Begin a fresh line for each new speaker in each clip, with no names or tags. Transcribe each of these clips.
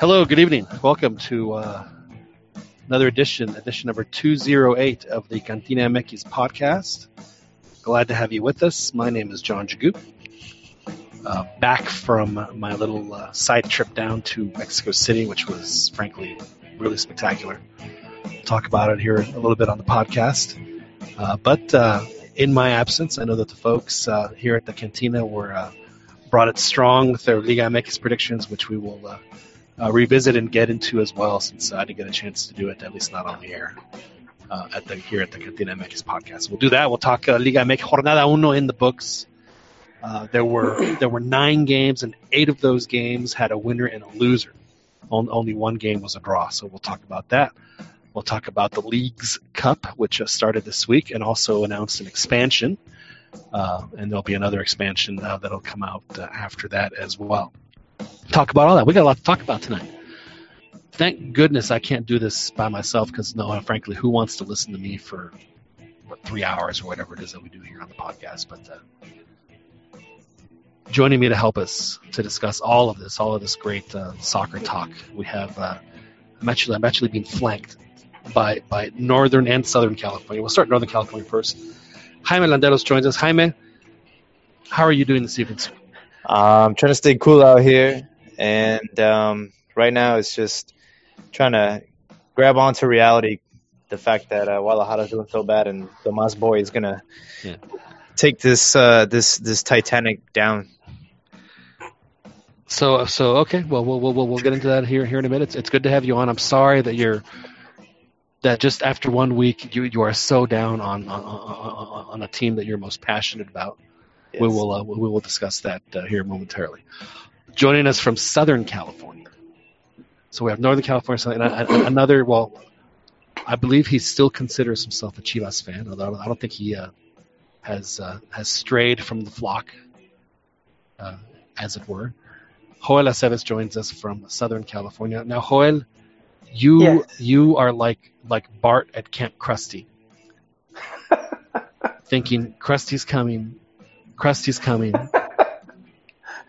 Hello, good evening. Welcome to uh, another edition, edition number 208 of the Cantina MX podcast. Glad to have you with us. My name is John Jagoop. Uh, back from my little uh, side trip down to Mexico City, which was frankly really spectacular. We'll talk about it here a little bit on the podcast. Uh, but uh, in my absence, I know that the folks uh, here at the Cantina were brought it strong with their Liga MX predictions, which we will uh, revisit and get into as well, since I didn't get a chance to do it, at least not on the air. Uh, at the here at the Cantina MX podcast, we'll do that. We'll talk uh, Liga MX Jornada Uno in the books. Uh, there were there were nine games, and eight of those games had a winner and a loser. only one game was a draw, so we'll talk about that. We'll talk about the Leagues Cup, which uh, started this week and also announced an expansion. Uh, and there'll be another expansion uh, that'll come out uh, after that as well. Talk about all that. We got a lot to talk about tonight. Thank goodness I can't do this by myself because, no, frankly, who wants to listen to me for what, three hours or whatever it is that we do here on the podcast? But uh, joining me to help us to discuss all of this, all of this great uh, soccer talk, we have. I'm actually I'm actually being flanked by by Northern and Southern California. We'll start Northern California first. Jaime Landeros joins us. Jaime, how are you doing this evening?
Uh, I'm trying to stay cool out here, and um, right now it's just trying to grab onto reality. The fact that uh, Guadalajara's doing so bad, and Tomas Boy is gonna yeah. take this uh, this this Titanic down.
So so okay, well we'll we'll we'll get into that here here in a minute. It's, it's good to have you on. I'm sorry that you're that just after one week you you are so down on on, on a team that you're most passionate about. Yes. We will uh, we will discuss that uh, here momentarily. Joining us from Southern California, so we have Northern California, and another. Well, I believe he still considers himself a Chivas fan, although I don't think he uh, has uh, has strayed from the flock, uh, as it were. Joel Aceves joins us from Southern California. Now, Joel, you yes. you are like like Bart at Camp Krusty, thinking Krusty's coming, Krusty's coming.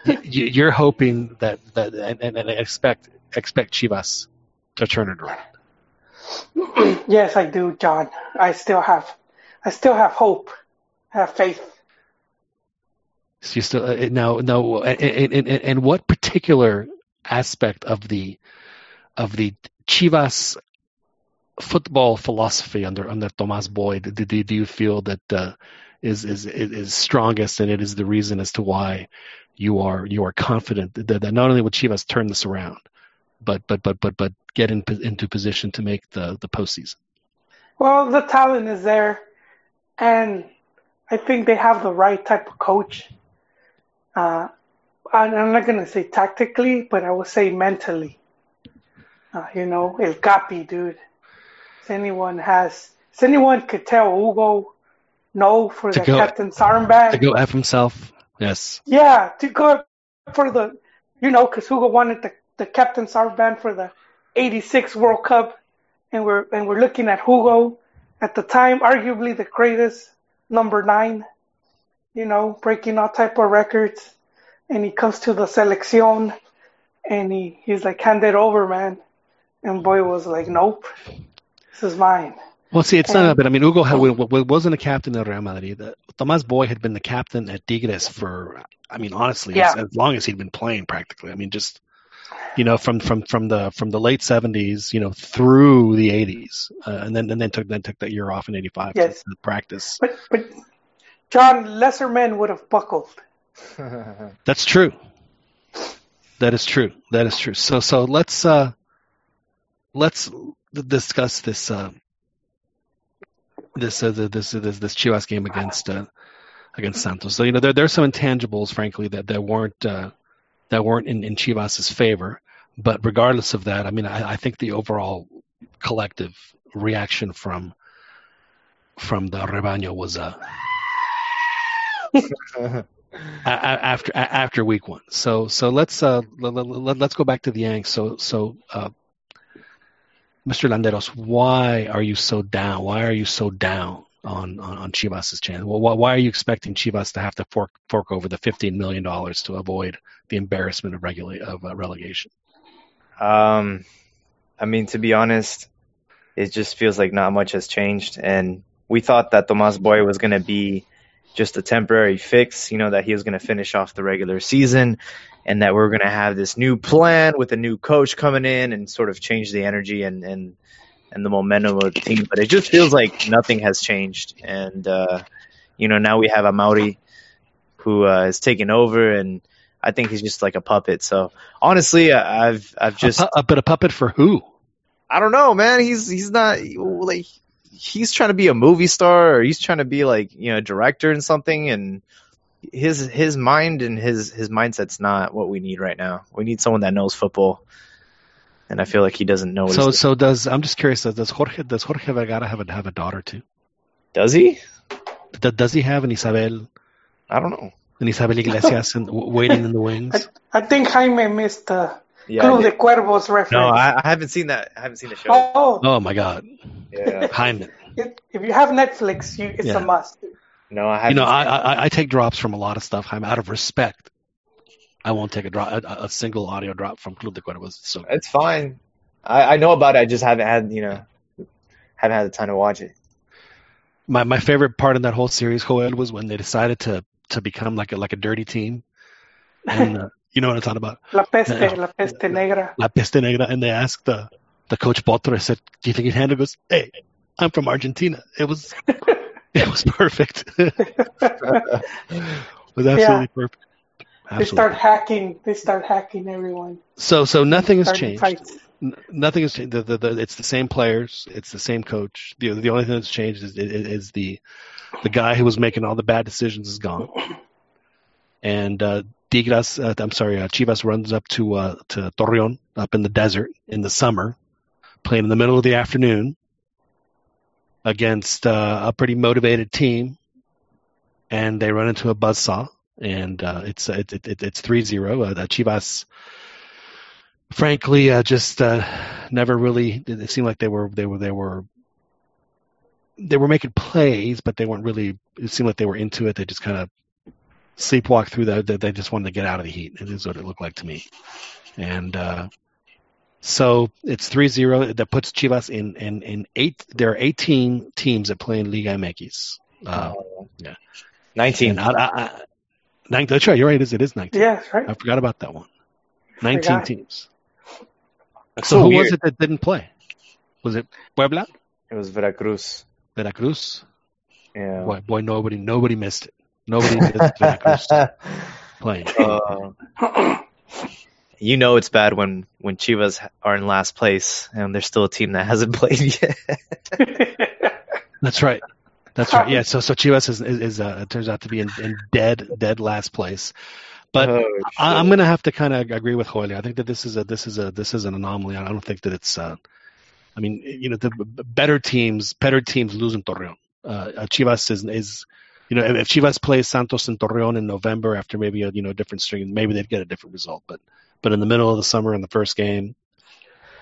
You, are hoping that that and, and, expect expect Chivas to turn it around.
yes, I do, John. I still have I still have hope, have faith.
So you still uh, now no and, and, and what particular aspect of the of the Chivas football philosophy under under Tomas Boy do, do, do you feel that uh, is, is is strongest and it is the reason as to why you are you are confident that, that not only will Chivas turn this around but but but but but get in, into position to make the the postseason.
Well, the talent is there, and I think they have the right type of coach. Uh, I'm not to say tactically, but I would say mentally. Uh, you know, El Capi, dude. If anyone has, if anyone could tell Hugo no for to the go, captain's armband.
To go F himself, yes.
Yeah, to go for the, you know, because Hugo wanted the, the captain's armband for the 86 World Cup. And we're, and we're looking at Hugo at the time, arguably the greatest number nine, you know, breaking all type of records. And he comes to the selección and he, he's like, hand it over, man. And Boy was like, nope, this is mine.
Well, see, it's and, not, but I mean, Hugo had, wasn't a captain at Real Madrid. The, Tomas Boy had been the captain at Tigres for, I mean, honestly, yeah. as, as, long as he'd been playing, practically. I mean, just you know, from from from the from the late seventies, you know, through the eighties, uh, and then and then took then took that year off in eighty five yes. to, to practice.
But but John, lesser men would have buckled.
That's true. That is true. That is true. So so let's uh let's discuss this uh, this uh, this this this Chivas game against uh, against Santos. So you know there there's some intangibles, frankly, that that weren't uh, that weren't in, in Chivas's favor. But regardless of that, I mean, I, I think the overall collective reaction from from the rebaño was uh, after after week one. So so let's uh let, us let, go back to the Yanks. So so uh, Mr. Landeros, why are you so down? Why are you so down on on, on Chivas' chance? Well, why are you expecting Chivas to have to fork fork over the fifteen million dollars to avoid the embarrassment of regula- of uh, relegation?
Um, I mean, to be honest, it just feels like not much has changed, and we thought that Tomas Boy was going to be just a temporary fix, you know, that he was going to finish off the regular season, and that we are going to have this new plan with a new coach coming in and sort of change the energy and and and the momentum of the team. But it just feels like nothing has changed, and uh, you know, now we have Amaury who uh, is taking over and I think he's just like a puppet. So honestly, I've I've just
a, pu- a bit a puppet for who?
I don't know, man. He's he's not like he's trying to be a movie star or he's trying to be like you know a director and something and his his mind and his his mindset's not what we need right now. We need someone that knows football. And I feel like he doesn't know.
so so does I'm just curious. Does Jorge does Jorge Vergara have a have a daughter too?
Does he?
Does, does he have an Isabel?
I don't know.
An Isabel Iglesias and waiting in the wings.
I, I think Jaime missed the yeah, Club de Cuervos reference.
No, I, I, haven't seen that. I haven't seen the show.
Oh,
oh my god.
Yeah.
Jaime.
If, if you have Netflix, you, it's yeah. a must.
No, I haven't.
You know, I, I, I take drops from a lot of stuff. Jaime, out of respect. I won't take a drop, a, a single audio drop from Club de Cuervos. So
it's fine. I, I know about it. I just haven't had you know haven't had the time to watch it.
My my favorite part in that whole series, Joel, was when they decided to to become like a like a dirty team, and uh, you know what I'm talking about.
La peste, uh, la peste negra.
La peste negra, and they asked the the coach Potro. I said, "Do you think he'd handle?" Goes, "Hey, I'm from Argentina. It was it was perfect. it was absolutely yeah. perfect." Absolutely.
They start hacking. They start hacking everyone.
So so nothing has changed. N- nothing has changed. The, the, the, it's the same players. It's the same coach. The the only thing that's changed is, is, is the the guy who was making all the bad decisions is gone. And uh, Tigres, uh, I'm sorry, uh, Chivas runs up to uh, to Torreon up in the desert in the summer, playing in the middle of the afternoon against uh, a pretty motivated team, and they run into a buzzsaw, and uh, it's it, it, it's three zero. Uh, Chivas, frankly, uh, just uh, never really. It seemed like they were they were they were they were making plays, but they weren't really. It seemed like they were into it. They just kind of sleepwalk through that. They, they just wanted to get out of the heat. It is what it looked like to me. And uh, so it's 3-0. That puts Chivas in, in, in eight. There are 18 teams that play in Liga MX. Uh, yeah.
19.
I, I, I, nine, that's right. You're right. It is, it is 19.
Yeah, right. I
forgot about that one. 19 teams. so, so who weird. was it that didn't play? Was it Puebla?
It was Veracruz.
Veracruz.
Yeah.
Boy, boy, nobody, nobody missed it. Nobody missed Veracruz playing.
Uh, you know it's bad when when Chivas are in last place and there's still a team that hasn't played yet.
That's right. That's right. Yeah. So so Chivas is is, is uh, turns out to be in, in dead dead last place. But oh, I, am gonna have to kind of agree with Joel. I think that this is a this is a this is an anomaly. I don't think that it's. Uh, I mean, you know, the better teams, better teams lose in Torreon. Uh, Chivas is, is, you know, if Chivas plays Santos in Torreon in November after maybe a you know different string, maybe they'd get a different result. But but in the middle of the summer in the first game,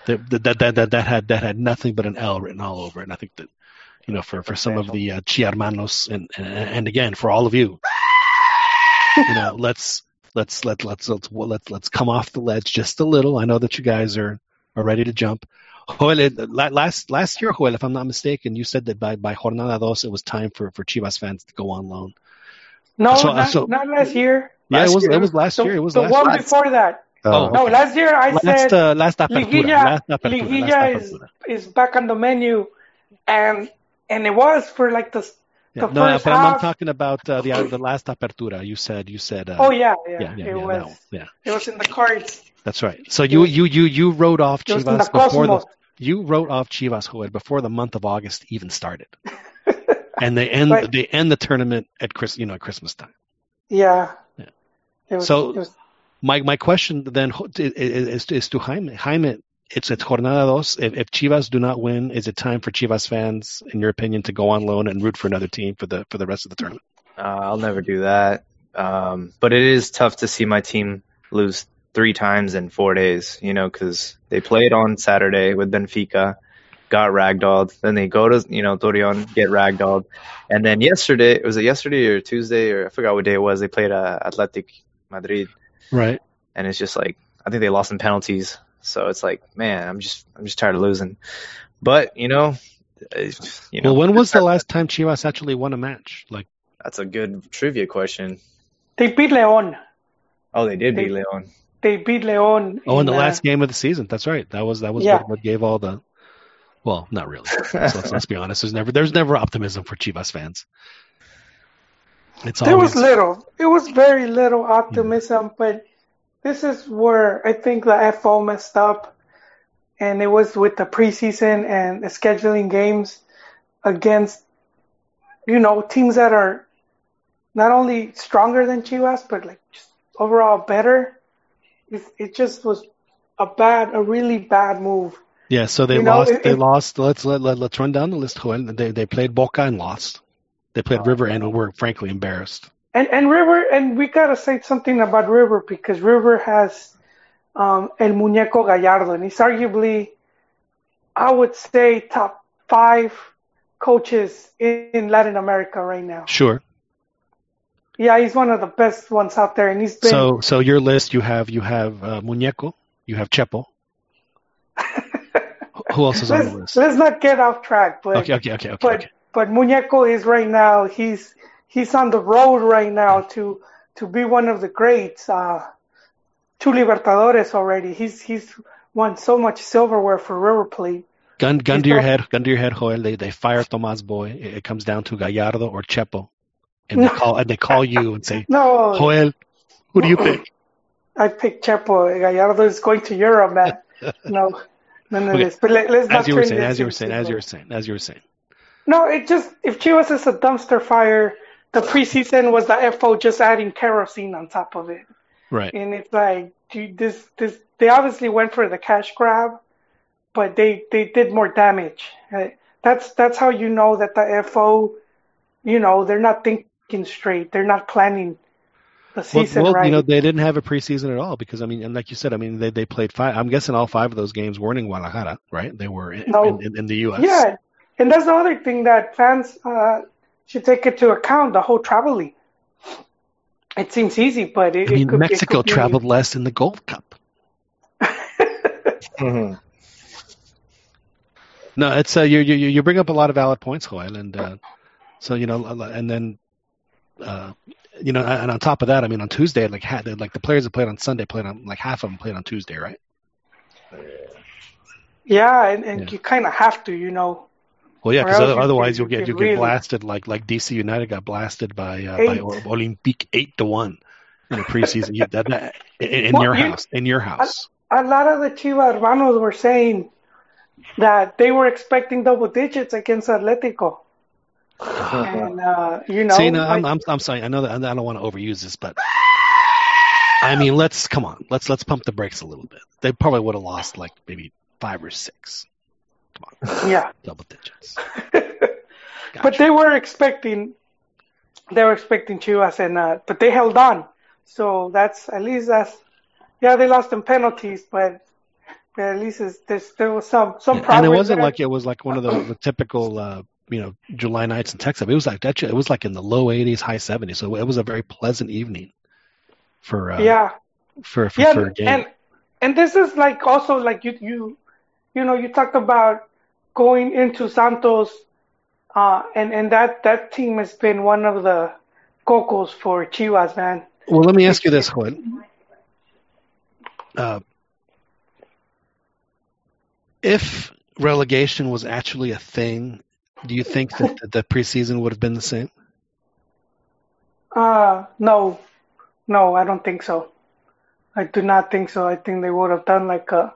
that that that that, that had that had nothing but an L written all over it. And I think that you know for for some of the uh, Chiarmanos and, and and again for all of you, you know, let's let's let let's let's let's let's come off the ledge just a little. I know that you guys are are ready to jump. Joel, last last year, Joel, if I'm not mistaken, you said that by by jornada dos it was time for for Chivas fans to go on loan.
No, so, not, so, not last year.
Yeah,
last
it was
year.
it was last year. It was
the
last
one
year.
before that.
Oh,
no,
okay.
last year I
last,
said
uh, last apertura,
Liguilla,
last apertura,
Liguilla
last
is is back on the menu, and and it was for like the
yeah, no,
first
but
half.
I'm talking about uh, the the last apertura. You said you said. Uh,
oh yeah, yeah,
yeah, yeah,
it
yeah,
was.
yeah.
It was in the cards.
That's right. So you you you you wrote off
in the
Chivas before the. You wrote off Chivas Joel before the month of August even started, and they end
Right.
they end the tournament at Chris you know at Christmas time.
Yeah.
Yeah.
Was,
So-
it was,
My my question then is, is, is to Jaime. Jaime, it's at jornada dos. If, if Chivas do not win, is it time for Chivas fans, in your opinion, to go on loan and root for another team for the for the rest of the tournament?
Uh, I'll never do that. Um, but it is tough to see my team lose three times in four days, you know, because they played on Saturday with Benfica, got ragdolled. Then they go to, you know, Torreon, get ragdolled. And then yesterday, was it yesterday or Tuesday or I forgot what day it was, they played uh, Athletic Madrid.
Right.
And it's just like, I think they lost in penalties. So it's like, man, I'm just I'm just tired of losing. But you know, uh, you know.
Well, when was the last time Chivas actually won a match? Like
That's a good trivia question.
They beat Leon.
Oh, they did beat Leon.
They beat Leon.
oh, in the
uh,
last game of the season. That's right. That was that was
Yeah.
what, gave all the. Well, not really. So let's, let's be honest. There's never there's never optimism for Chivas fans. It's
There
always
was little. It was very little optimism, but this is where I think the FO messed up, and it was with the preseason and the scheduling games against, you know, teams that are not only stronger than Chivas, but like just overall better. It, it just was a bad, a really bad move.
Yeah, so they
You know,
lost.
it-
they
it-
lost. Let's let, let let's run down the list. Joel. They they played Boca and lost. They played
Oh,
River and were frankly embarrassed.
And and River, and we gotta say something about River because River has um, El Muñeco Gallardo, and he's arguably, I would say, top five coaches in, in Latin America right now.
Sure.
Yeah, he's one of the best ones out there, and he's been.
So so your list you have you have uh, Muñeco, you have Chepo. Who else is on the list?
let's not get off track, but
Okay, okay, okay, okay.
but
okay.
but Muñeco is right now. He's he's on the road right now to to be one of the greats. Uh, two Libertadores already. He's he's won so much silverware for River Plate.
Gun gun
he's
to your
not-
head, gun to your head, Joel. They they fire Tomas Boy. It, it comes down to Gallardo or Chepo, and they call and they call you and say,
No,
Joel, who do you pick?
I picked Chepo. Gallardo is going to Europe, man. No, none of
Okay.
this. But let, let's not
As you were saying, as you were saying, as you were saying, as you were saying.
No, it just if Chivas is a dumpster fire, the preseason was the FO just adding kerosene on top of it.
Right.
and it's like dude, this this they obviously went for the cash grab, but they they did more damage. That's that's how you know that the FO, you know, they're not thinking straight. They're not planning the season
well
right.
you know, they didn't have a preseason at all because I mean, and like you said, I mean, they they played five. I'm guessing all five of those games weren't in Guadalajara, right? They were in,
No.
in, in, in the U.S.
yeah, and that's the other thing that fans uh, should take into account: the whole traveling. It seems easy, but it,
I mean,
it could,
Mexico
it could be-
traveled less in the Gold Cup.
Mhm.
No, it's uh, you you you bring up a lot of valid points, Joel, and uh, so you know, and then uh, you know, and on top of that, I mean, on Tuesday, like had like the players that played on Sunday played on like half of them played on Tuesday, right?
yeah, and, and
Yeah.
you kind of have to, you know.
Well, yeah, because otherwise
get-
you'll get
you get really-
blasted like like DC United got blasted by uh, by. Olympique eight to one in the preseason. you, that, that, in, in
Well,
your
you-
house, in your house.
a lot of the Chivas hermanos were saying that they were expecting double digits against Atletico. And, uh, you know,
See, no, I'm, I'm I'm sorry. I know that I don't want to overuse this, but I mean, let's come on. Let's let's pump the brakes a little bit. They probably would have lost like maybe five or six. Come on,
yeah.
double digits.
But they were expecting, they were expecting Chivas, and uh, but they held on. So that's at least that's, yeah, they lost in penalties, but, but at least there's, there was some some
and it wasn't
there.
like it was like one of the, the typical uh, you know July nights in Texas. It was like that. It was like in the low 80s, high 70s. So it was a very pleasant evening for uh,
yeah,
for for,
yeah,
for a game.
and and this is like also like you you you know you talked about going into Santos, uh, and and that that team has been one of the cocos for Chivas, man.
Well, let me ask you this, Juan. Uh, if relegation was actually a thing, do you think that the, preseason would have been the same?
Uh, no, no, I don't think so. I do not think so. I think they would have done like a,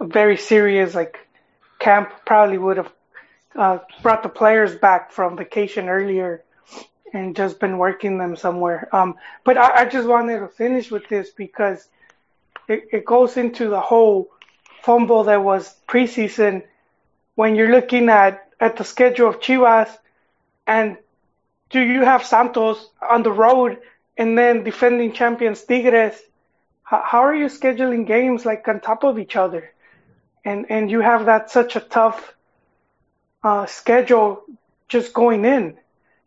a very serious like camp. Probably would have uh, brought the players back from vacation earlier and just been working them somewhere. Um, but I, I just wanted to finish with this because it, it goes into the whole fumble that was preseason when you're looking at, at the schedule of Chivas and do you have Santos on the road and then defending champions Tigres? How, how are you scheduling games like on top of each other? And and you have that such a tough uh, schedule just going in.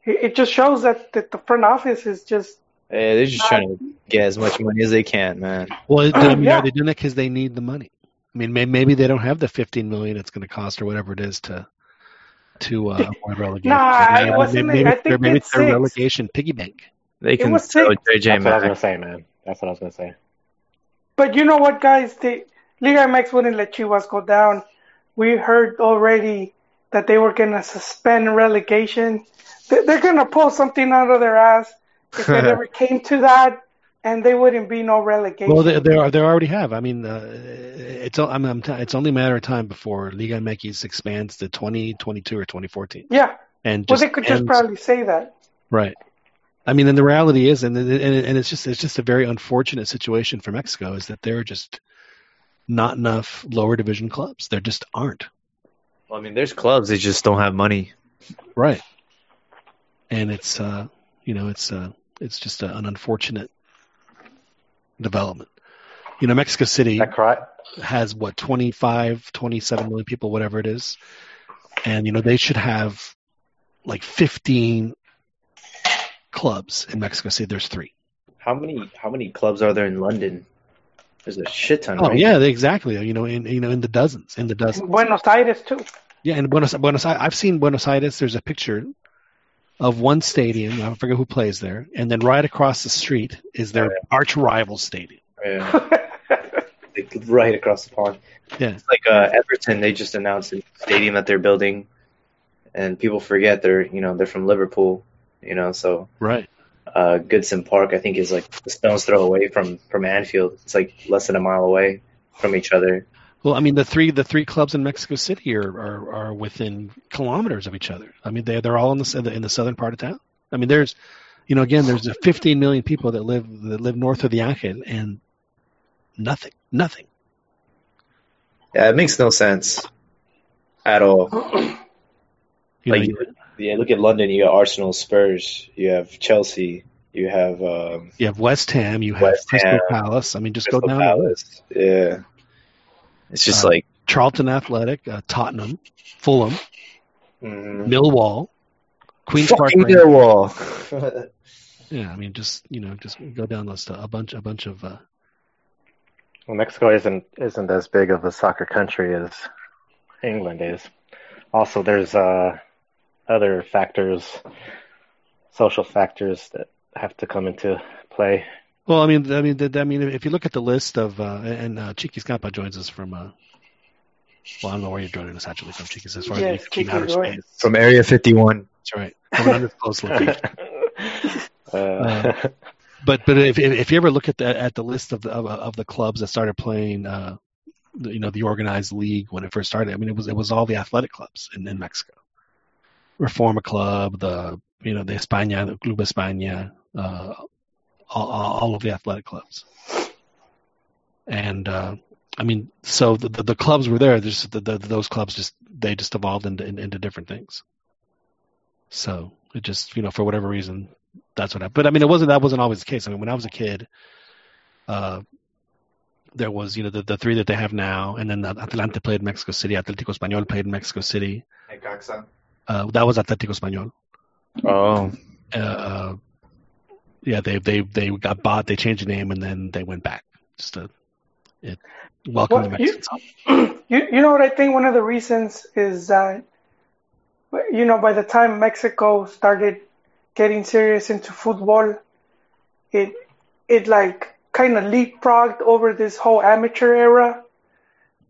It, it just shows that, that the front office is just
Yeah, they're just trying to get as much money as they can, man.
Well, I mean,
Yeah.
are they doing it because they need the money? I mean, maybe they don't have the 15 million it's going to cost or whatever it is to to uh, avoid relegation.
Nah,
maybe,
it wasn't-
maybe,
I think
maybe
it's
it's their
six.
relegation piggy bank.
They can
was six.
JJ
That's what I was gonna say, man. That's what I was gonna say.
But you know what, guys? The Liga MX wouldn't let Chivas go down. We heard already that they were going to suspend relegation. They're going to pull something out of their ass if it ever came to that, and they wouldn't be no relegation.
Well, they they, are, they already have. I mean, uh, it's o- I'm, I'm t- it's only a matter of time before Liga MX expands to 2022 or 2014,
yeah.
and
Well, they could just probably say that.
Right. I mean, and the reality is, and and and it's just it's just a very unfortunate situation for Mexico is that there are just not enough lower division clubs. There just aren't.
Well, I mean, there's clubs. They just don't have money.
Right. And it's uh, you know, it's uh, it's just a, an unfortunate development. You know, Mexico City
Is that correct?
has what 25, 27 million people, whatever it is, and you know they should have like 15 clubs in Mexico City. There's three.
How many? How many clubs are there in London? There's a shit ton.
Oh
right?
yeah, exactly. You know, in you know in the dozens, in the dozens.
Buenos Aires, too.
Yeah, in Buenos Buenos Aires, I've seen Buenos Aires. There's a picture of one stadium. I forget who plays there, and then right across the street is their arch rival stadium.
Yeah. Like, right across the pond.
Yeah,
It's like uh, Everton. They just announced a stadium that they're building, and people forget they're you know they're from Liverpool. You know, so
right.
uh, Goodison Park I think is like a stone's throw away from from Anfield. It's like less than a mile away from each other.
Well, I mean, the three the three clubs in Mexico City are are, are within kilometers of each other. I mean, they they're all in the in the southern part of town. I mean, there's, you know, again, there's 15 million people that live that live north of the Angel, and nothing, nothing.
Yeah, it makes no sense at all.
You know,
Like, yeah, look at London. You got Arsenal, Spurs. You have Chelsea. You have um,
you have West Ham, you have
West
Crystal
Ham,
Palace. I mean, just
Crystal
go down.
Palace. Yeah, it's just
Uh,
like
Charlton Athletic, uh, Tottenham, Fulham,
mm,
Millwall, Queens Park.
fucking
Rangers.
Millwall.
Yeah, I mean, just you know, just go down the list. A bunch, a bunch of. Uh,
Well, Mexico isn't isn't as big of a soccer country as England is. Also, there's uh, other factors, social factors that have to come into play.
Well, I mean, I mean, the, I mean, if you look at the list of, uh, and uh, Chiquis Campa joins us from. Uh, well, I don't know where you're joining us actually from, Chiquis. As far
Yes,
as from
Chiquis,
outer
right.
space.
From Area 51.
That's right. From an undisclosed location.
uh,
But but if if if you ever look at the at the list of the of, of the clubs that started playing, uh, you know, the organized league when it first started, I mean, it was it was all the athletic clubs in, in Mexico. Reforma Club, the you know the España, the Club España, uh, all, all all of the athletic clubs. And uh, I mean, so the, the the clubs were there. Just the, the, those clubs just they just evolved into into different things. So it just you know for whatever reason that's what happened. But I mean, it wasn't that wasn't always the case. I mean, when I was a kid, uh, there was you know the, the three that they have now, and then Atlante played in Mexico City. Atlético Español played in Mexico City. Uh, that was Atlético Español.
Oh,
Uh, uh, yeah, they they they got bought. They changed the name, and then they went back. Just to it, welcome
Well,
to
you-
Mexico.
you you know what I think one of the reasons is that you know by the time Mexico started getting serious into football, it it like kind of leapfrogged over this whole amateur era,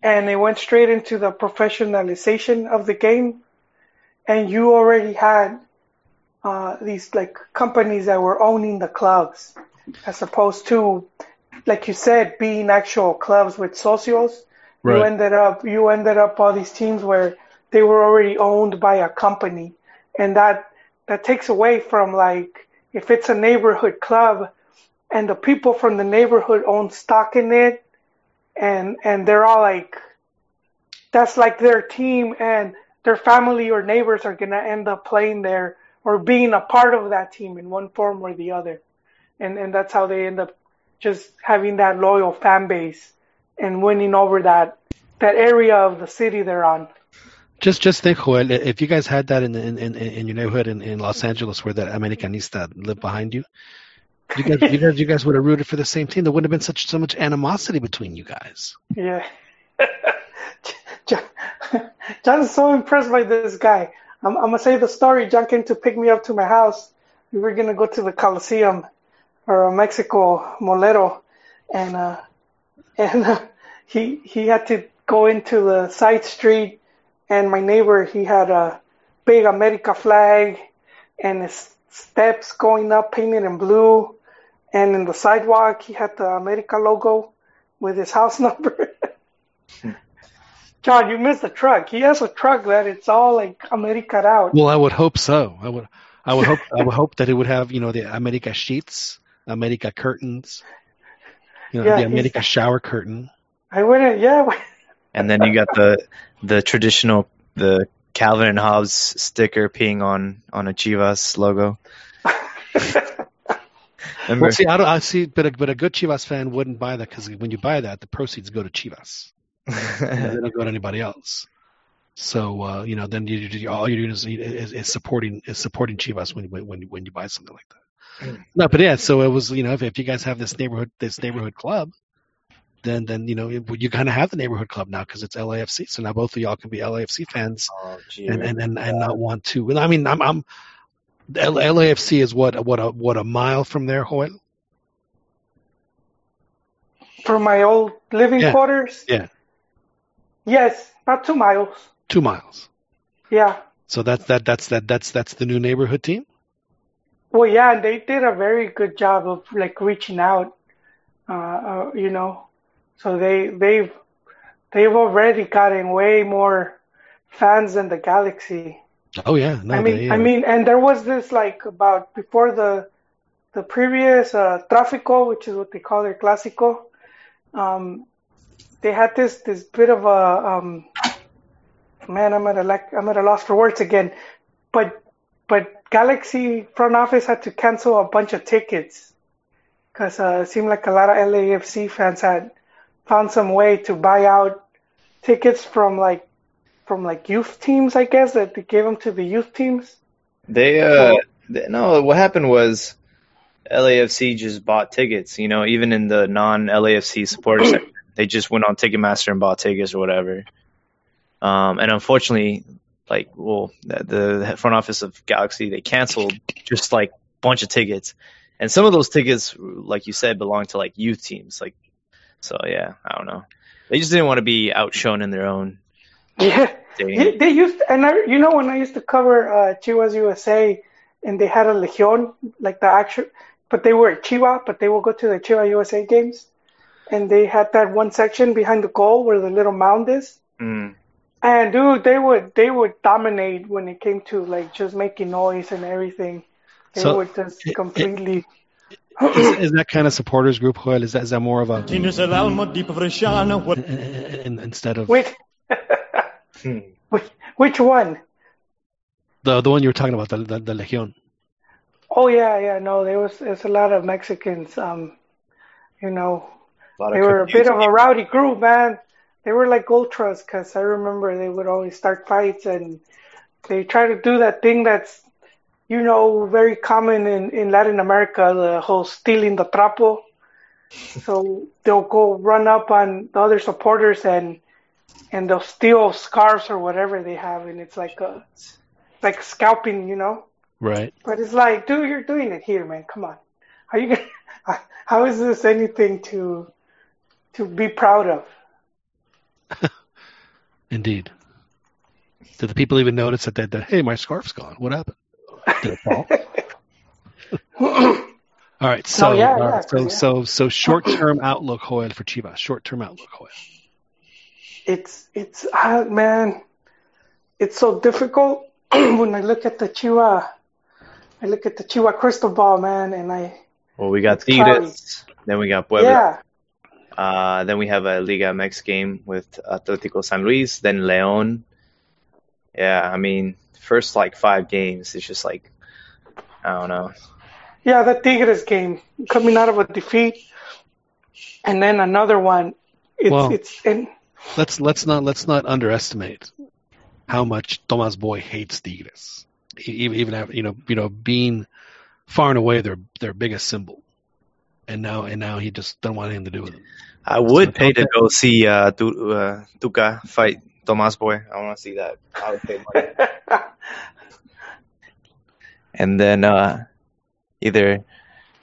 and it went straight into the professionalization of the game, and you already had uh, these like companies that were owning the clubs, as opposed to like you said, being actual clubs with socios.
Right.
You ended up you ended up all these teams where they were already owned by a company, and that that takes away from like if it's a neighborhood club, and the people from the neighborhood own stock in it, and and they're all like, that's like their team, and their family or neighbors are gonna end up playing there or being a part of that team in one form or the other, and and that's how they end up just having that loyal fan base and winning over that that area of the city they're on.
Just just think, Joel, if you guys had that in in, in, in your neighborhood in, in Los Angeles where that Americanista lived behind you, you guys you guys you guys would have rooted for the same team. There wouldn't have been such so much animosity between you guys.
Yeah. John, John's so impressed by this guy. I'm, I'm gonna say the story. John came to pick me up to my house. We were gonna go to the Coliseum or Mexico Molero, and uh, and uh, he he had to go into the side street, and my neighbor he had a big America flag, and his steps going up painted in blue, and in the sidewalk he had the America logo with his house number. John, you missed the truck. He has a truck that it's all like America out.
Well, I would hope so. I would, I would hope, I would hope that it would have, you know, the America sheets, America curtains, you know,
Yeah,
the America shower curtain.
I wouldn't. Yeah.
And then you got the the traditional the Calvin and Hobbes sticker peeing on on a Chivas logo. Remember?
Well, see, I don't, I see, but a, but a good Chivas fan wouldn't buy that because when you buy that, the proceeds go to Chivas. You they don't go to anybody else. So uh, you know, then you, you, all you're doing is, is, is supporting is supporting Chivas when when when when you buy something like that. No, but yeah. So it was you know if, if you guys have this neighborhood this neighborhood club, then then you know it, you kind of have the neighborhood club now because it's LAFC. So now both of y'all can be LAFC fans
oh, gee,
and and and, and not want to. And I mean, I'm I'm LAFC is what what a what a mile from there, Joel.
From my old living
Yeah.
quarters.
Yeah.
Yes, about two miles.
Two miles.
Yeah.
So that's that that's that that's that's the new neighborhood team.
Well, yeah, and they did a very good job of like reaching out. Uh, uh, you know, so they they've they've already gotten way more fans than the Galaxy.
Oh yeah, no,
I mean,
they,
I mean, and there was this like about before the the previous uh, Tráfico, which is what they call their Clásico. Um, they had this this bit of a um, man. I'm at a lack, I'm at a loss for words again, but but Galaxy front office had to cancel a bunch of tickets because uh, it seemed like a lot of LAFC fans had found some way to buy out tickets from like from like youth teams, I guess that they gave them to the youth teams.
They uh they, no, what happened was LAFC just bought tickets, you know, even in the non LAFC supporter section. They just went on Ticketmaster and bought tickets or whatever. Um and unfortunately like well the, the front office of Galaxy they canceled just like a bunch of tickets. And some of those tickets like you said belong to like youth teams like so yeah, I don't know. They just didn't want to be outshone in their own
Yeah, they, they used and I, you know when I used to cover uh, Chivas USA and they had a Legion like the actual, but they were Chiva, but they will go to the Chiva USA games, and they had that one section behind the goal where the little mound is.
Mm.
And dude, they would they would dominate when it came to like just making noise and everything. They
So,
would just
it- it-
completely.
is, is that kind of supporters group, Joel? Is that is that more of a
Tienes el alma di Bresciano. What
in, instead of
which,
Hmm.
which which one?
the the one you were talking about, the the, the Legion?
Oh yeah, yeah. No, there was there's a lot of Mexicans. Um, you know,
A lot
they
of
were a bit of a rowdy group, man. They were like ultras, cause I remember they would always start fights and they try to do that thing that's, you know, very common in, in Latin America, the whole stealing the trapo. So they'll go run up on the other supporters and and they'll steal scarves or whatever they have, and it's like a like scalping, you know.
Right.
But it's like, dude, you're doing it here, man. Come on. Are you gonna, how is this anything to to be proud of?
Indeed. Did the people even notice that? That, that hey, my scarf's gone. What happened? Did it fall? All right. So
Oh, yeah,
uh,
yeah,
so
yeah.
so so short term outlook, Joel, for Chivas. Short term outlook, Joel.
it's it's ah, man, it's so difficult when I look at the Chiva. I look at the Chiva crystal ball, man, and I
Well, we got
It's.
Tigres, then we got Puebla,
yeah,
uh, then we have a Liga MX game with Atletico San Luis, then Leon. Yeah, I mean, first like five games, it's just like, I don't know.
yeah, the Tigres game coming out of a defeat, and then another one. It's
Well-
it's and
Let's let's not let's not underestimate how much Tomas Boy hates Tigres. Even even after, you know you know being far and away their their biggest symbol, and now and now he just doesn't want anything to do with him.
I would pay to go see uh, Tu- uh, Tuca fight Tomas Boy. I want to see that. I would pay money. and then uh, either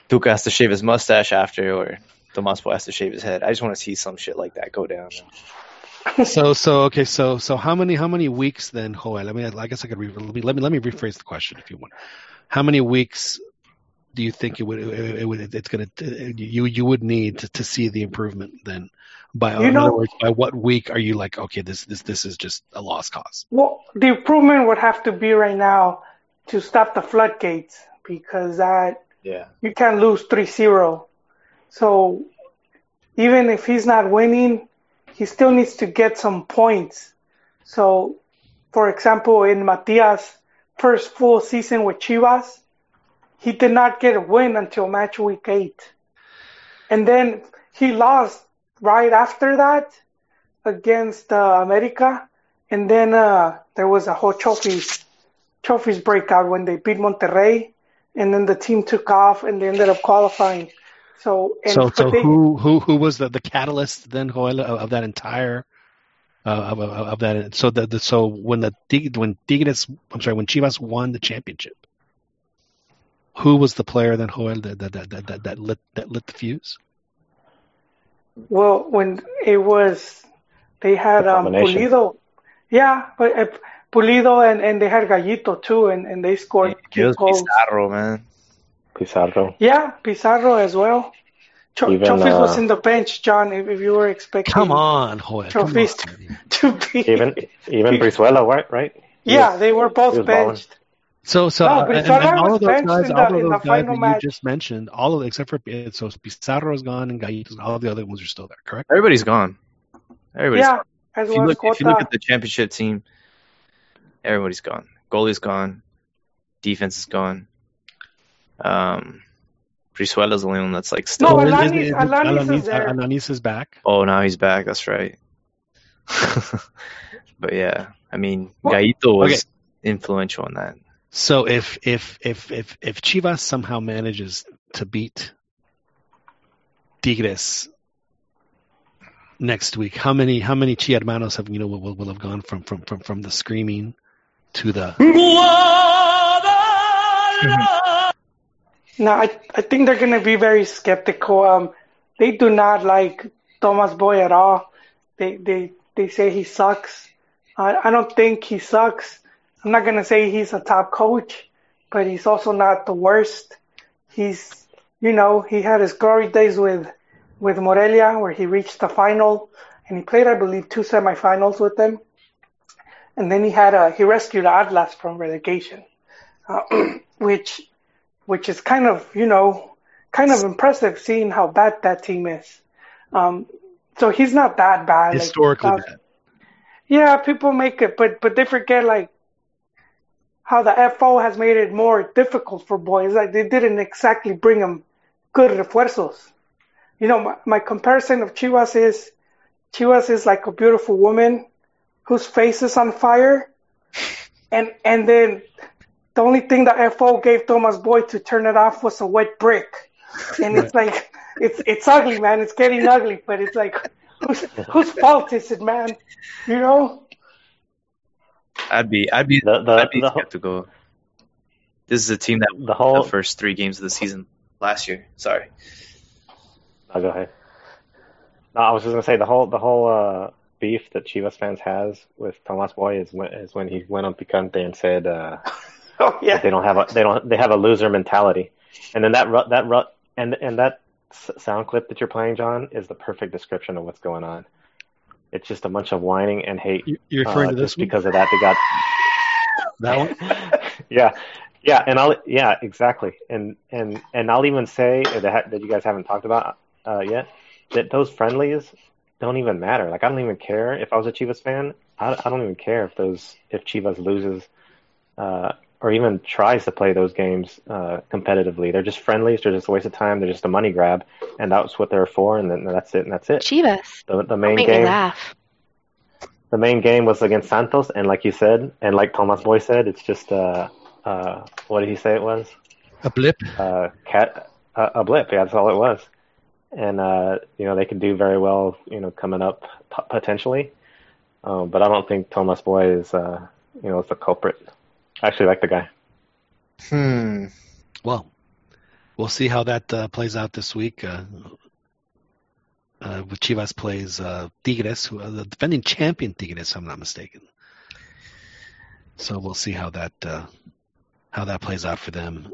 Tuca has to shave his mustache after, or Tomas Boy has to shave his head. I just want to see some shit like that go down.
So so okay so so how many how many weeks then Joel? I mean I guess I could re- let me let me let me rephrase the question if you want. How many weeks do you think it would it, would it's gonna you you would need to, to see the improvement then? By
You
in
know-
other words, by what week are you like okay this this this is just a lost cause?
Well, the improvement would have to be right now to stop the floodgates because that
Yeah.
you can't lose 3-0. So even if he's not winning, he still needs to get some points. So, for example, in Matias' first full season with Chivas, he did not get a win until match week eight. And then he lost right after that against uh, America. And then uh, there was a whole trophies trophies breakout when they beat Monterrey, and then the team took off and they ended up qualifying. So and
so so
they-
who who who was the, the catalyst then Joel of, of that entire uh, of, of, of that so the, the so when the when Tigres I'm sorry when Chivas won the championship who was the player then Joel that that that that, that, that lit that lit the fuse
Well, when it was, they had um. Pulido. Yeah, but uh, Pulido and, and they had Gallito too, and, and they scored
It was
goals.
Pizarro, man.
Pizarro.
Yeah, Pizarro as well. Cho-
Even,
Chofis was
uh,
in the bench, John. If, if you were expecting,
come on Joel come
Trophies.
on.
to be.
Even even Brizuela, right? Right. He
yeah,
was-
they were both
was balling.
Benched.
So, so,
No,
and, and all of those guys, all
the-
of those guys that
match.
you just mentioned, all of except for so Pizarro's gone and Gallitos, all of the other ones are still there, correct?
Everybody's gone. Everybody's
Yeah,
gone.
as
If you, look, if you look at the championship team, everybody's gone. Goalie's gone. Defense is gone. Um, Brizuela's the only one that's like still.
No,
Is-
Alanis-
is- is-
Alanis is there.
Alanis is back.
Oh, now he's back. That's right. but yeah, I mean,
Well,
Gallito was
okay.
influential in that.
So if if if if if Chivas somehow manages to beat Tigres next week, how many how many Chi hermanos have you know will, will have gone from from from from the screaming to the
No, I, I think they're going to be very skeptical. Um, they do not like Thomas Boy at all. They they they say he sucks. I I don't think he sucks. I'm not going to say he's a top coach, but he's also not the worst. He's you know he had his glory days with with Morelia where he reached the final and he played I believe two semifinals with them. And then he had a he rescued Atlas from relegation, uh, which which is kind of, you know, kind of impressive seeing how bad that team is. Um, so he's not that bad.
historically
uh,
bad?
yeah, people make it, but but they forget like how the FO has made it more difficult for boys. Like they didn't exactly bring them good refuerzos. You know, my, my comparison of Chivas is Chivas is like a beautiful woman whose face is on fire, and and then the only thing the FO gave Thomas Boy to turn it off was a wet brick, and it's like it's it's ugly, man. It's getting ugly, but it's like whose whose fault is it, man? You know.
I'd be, I'd be,
The the
I'd be
the,
skeptical. This is a team that
the whole.
the first three games of the season last year. Sorry.
Oh, go ahead. No, I was just gonna say the whole the whole uh, beef that Chivas fans has with Tomas Boy is when is when he went on Picante and said uh,
Oh yeah.
they don't have a they don't they have a loser mentality, and then that ru- that rut and and that sound clip that you're playing, John, is the perfect description of what's going on. It's just a bunch of whining and hate.
You- You're referring
uh,
to this
just
one?
because of that they got
That one?
yeah, yeah, and I'll yeah exactly, and and and I'll even say that that you guys haven't talked about uh, yet that those friendlies don't even matter. Like I don't even care if I was a Chivas fan. I, I don't even care if those if Chivas loses uh, or even tries to play those games uh, competitively. They're just friendlies. They're just a waste of time. They're just a money grab, and that's what they're for. And then that's it. And that's it.
Chivas.
The, the main
make me
game
laugh.
the main game was against Santos, and like you said, and like Thomas Boy said, it's just uh, uh, what did he say it was?
A blip?
Uh, cat, uh, a blip. Yeah, that's all it was. and uh, you know they could do very well, you know, coming up p- potentially. Um, but I don't think Thomas Boy is, uh, you know, is the culprit. I actually like the guy.
Hmm.
Well, we'll see how that uh, plays out this week. Uh, uh, with Chivas plays uh, Tigres, who are the defending champion Tigres, if I'm not mistaken. So we'll see how that uh, how that plays out for them